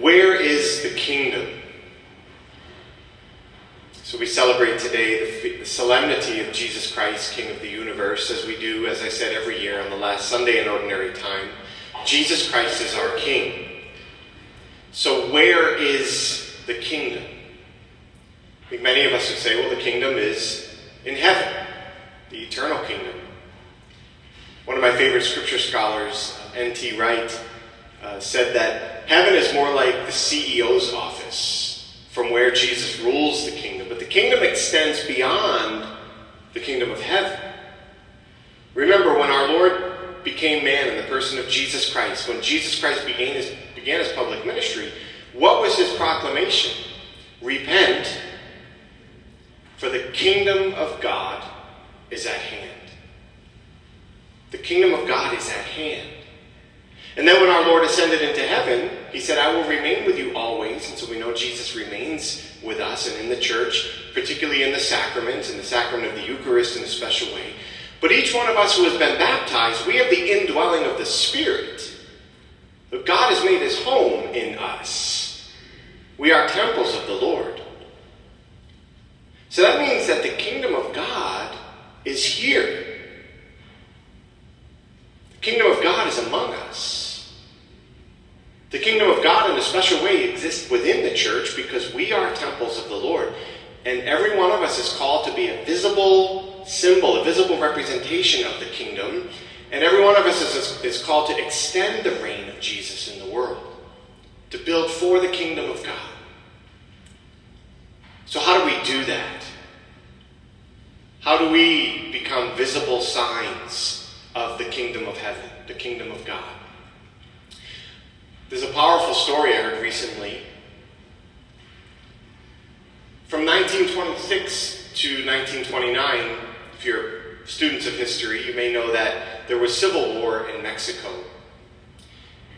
Where is the kingdom? So we celebrate today the, the, solemnity of Jesus Christ, King of the universe, as we do, as I said, every year on the last Sunday in Ordinary Time. Jesus Christ is our King. So where is the kingdom? I think many of us would say, well, the kingdom is in heaven, the eternal kingdom. One of my favorite scripture scholars, N.T. Wright, uh, said that heaven is more like the CEO's office from where Jesus rules the kingdom, but the kingdom extends beyond the kingdom of heaven. Remember, when our Lord became man in the person of Jesus Christ, when Jesus Christ began his, began his public ministry, what was his proclamation? Repent, for the kingdom of God is at hand. The kingdom of God is at hand. And then when our Lord ascended into heaven, he said, I will remain with you always. And so we know Jesus remains with us and in the church, particularly in the sacraments, in the sacrament of the Eucharist in a special way. But each one of us who has been baptized, we have the indwelling of the Spirit. But God has made his home in us. We are temples of the Lord. So that means that the kingdom of God is here. The kingdom of God is among us. The kingdom of God, in a special way, exists within the church because we are temples of the Lord. And every one of us is called to be a visible symbol, a visible representation of the kingdom. And every one of us is, is called to extend the reign of Jesus in the world, to build for the kingdom of God. So, how do we do that? How do we become visible signs of the kingdom of heaven, the kingdom of God? There's a powerful story I heard recently. From 1926 to 1929, if you're students of history, you may know that there was civil war in Mexico.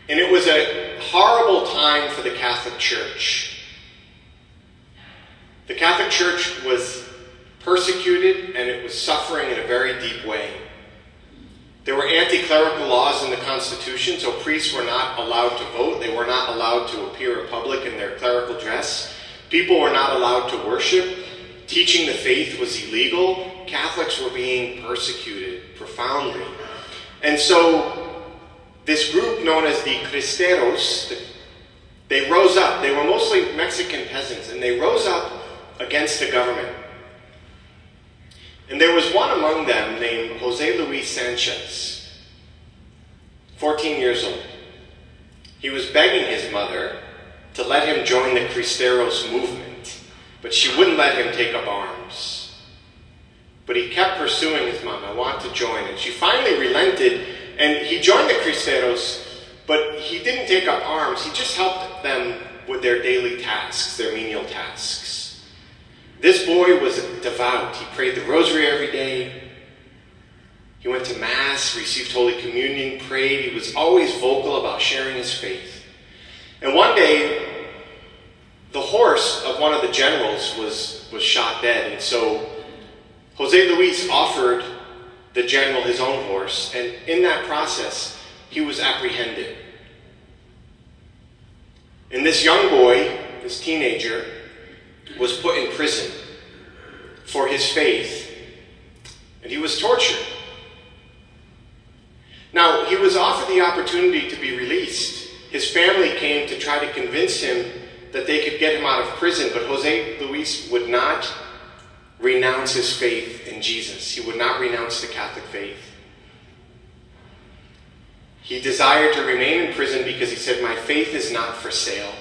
And it was a horrible time for the Catholic Church. The Catholic Church was persecuted and it was suffering in a very deep way. There were anti clerical laws in the Constitution, so priests were not allowed to vote. They were not allowed to appear in public in their clerical dress. People were not allowed to worship. Teaching the faith was illegal. Catholics were being persecuted profoundly. And so, this group known as the Cristeros, they rose up. They were mostly Mexican peasants, and they rose up against the government. And there was one among them named Jose Luis Sanchez, 14 years old. He was begging his mother to let him join the Cristeros movement, but she wouldn't let him take up arms. But he kept pursuing his mom, I want to join. And she finally relented, and he joined the Cristeros, but he didn't take up arms. He just helped them with their daily tasks, their menial tasks. This boy was devout. He prayed the rosary every day. He went to Mass, received Holy Communion, prayed. He was always vocal about sharing his faith. And one day, the horse of one of the generals was, was shot dead. And so Jose Luis offered the general his own horse. And in that process, he was apprehended. And this young boy, this teenager, was put in prison for his faith, and he was tortured. Now, he was offered the opportunity to be released. His family came to try to convince him that they could get him out of prison, but Jose Luis would not renounce his faith in Jesus. He would not renounce the Catholic faith. He desired to remain in prison because he said, My faith is not for sale.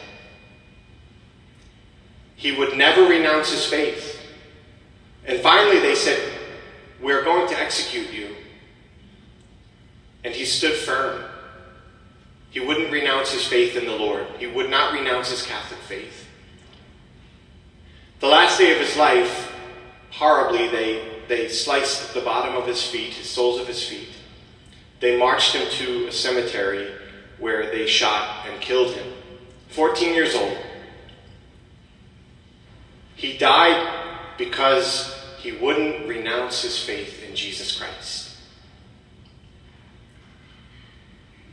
He would never renounce his faith. And finally, they said, We're going to execute you. And he stood firm. He wouldn't renounce his faith in the Lord, he would not renounce his Catholic faith. The last day of his life, horribly, they, they sliced the bottom of his feet, his soles of his feet. They marched him to a cemetery where they shot and killed him. 14 years old. He died because he wouldn't renounce his faith in Jesus Christ.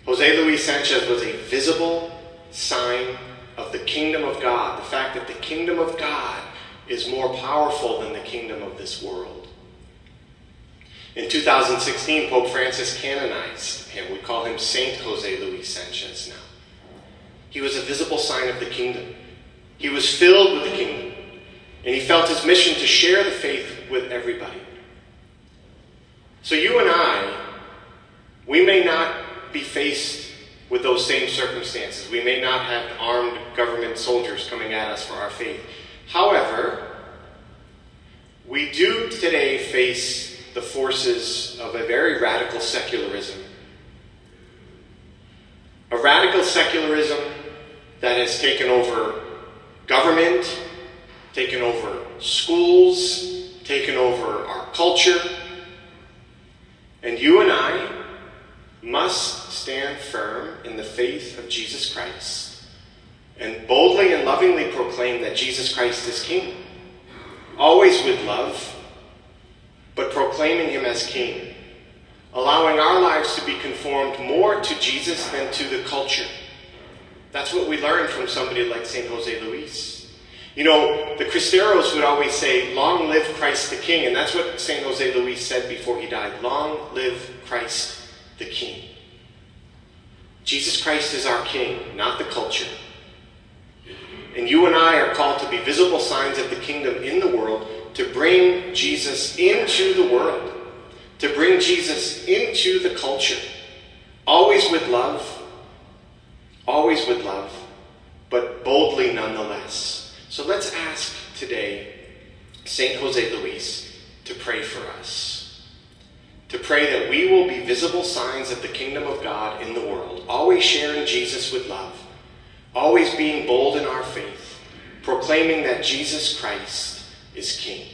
Jose Luis Sanchez was a visible sign of the kingdom of God, the fact that the kingdom of God is more powerful than the kingdom of this world. In 2016, Pope Francis canonized him. We call him Saint Jose Luis Sanchez now. He was a visible sign of the kingdom. He was filled with the kingdom, and he felt his mission to share the faith with everybody. So you and I, we may not be faced with those same circumstances. We may not have armed government soldiers coming at us for our faith. However, we do today face the forces of a very radical secularism. A radical secularism that has taken over government, taken over schools, taken over our culture. And you and I must stand firm in the faith of Jesus Christ and boldly and lovingly proclaim that Jesus Christ is King. Always with love, but proclaiming Him as King. Allowing our lives to be conformed more to Jesus than to the culture. That's what we learned from somebody like St. Jose Luis. You know, the Cristeros would always say, Long live Christ the King. And that's what St. Jose Luis said before he died Long live Christ the King. Jesus Christ is our King, not the culture. And you and I are called to be visible signs of the kingdom in the world, to bring Jesus into the world, to bring Jesus into the culture, always with love, always with love, but boldly nonetheless. So let's ask today St. Jose Luis to pray for us to pray that we will be visible signs of the kingdom of God in the world, always sharing Jesus with love, always being bold in our faith, proclaiming that Jesus Christ is King.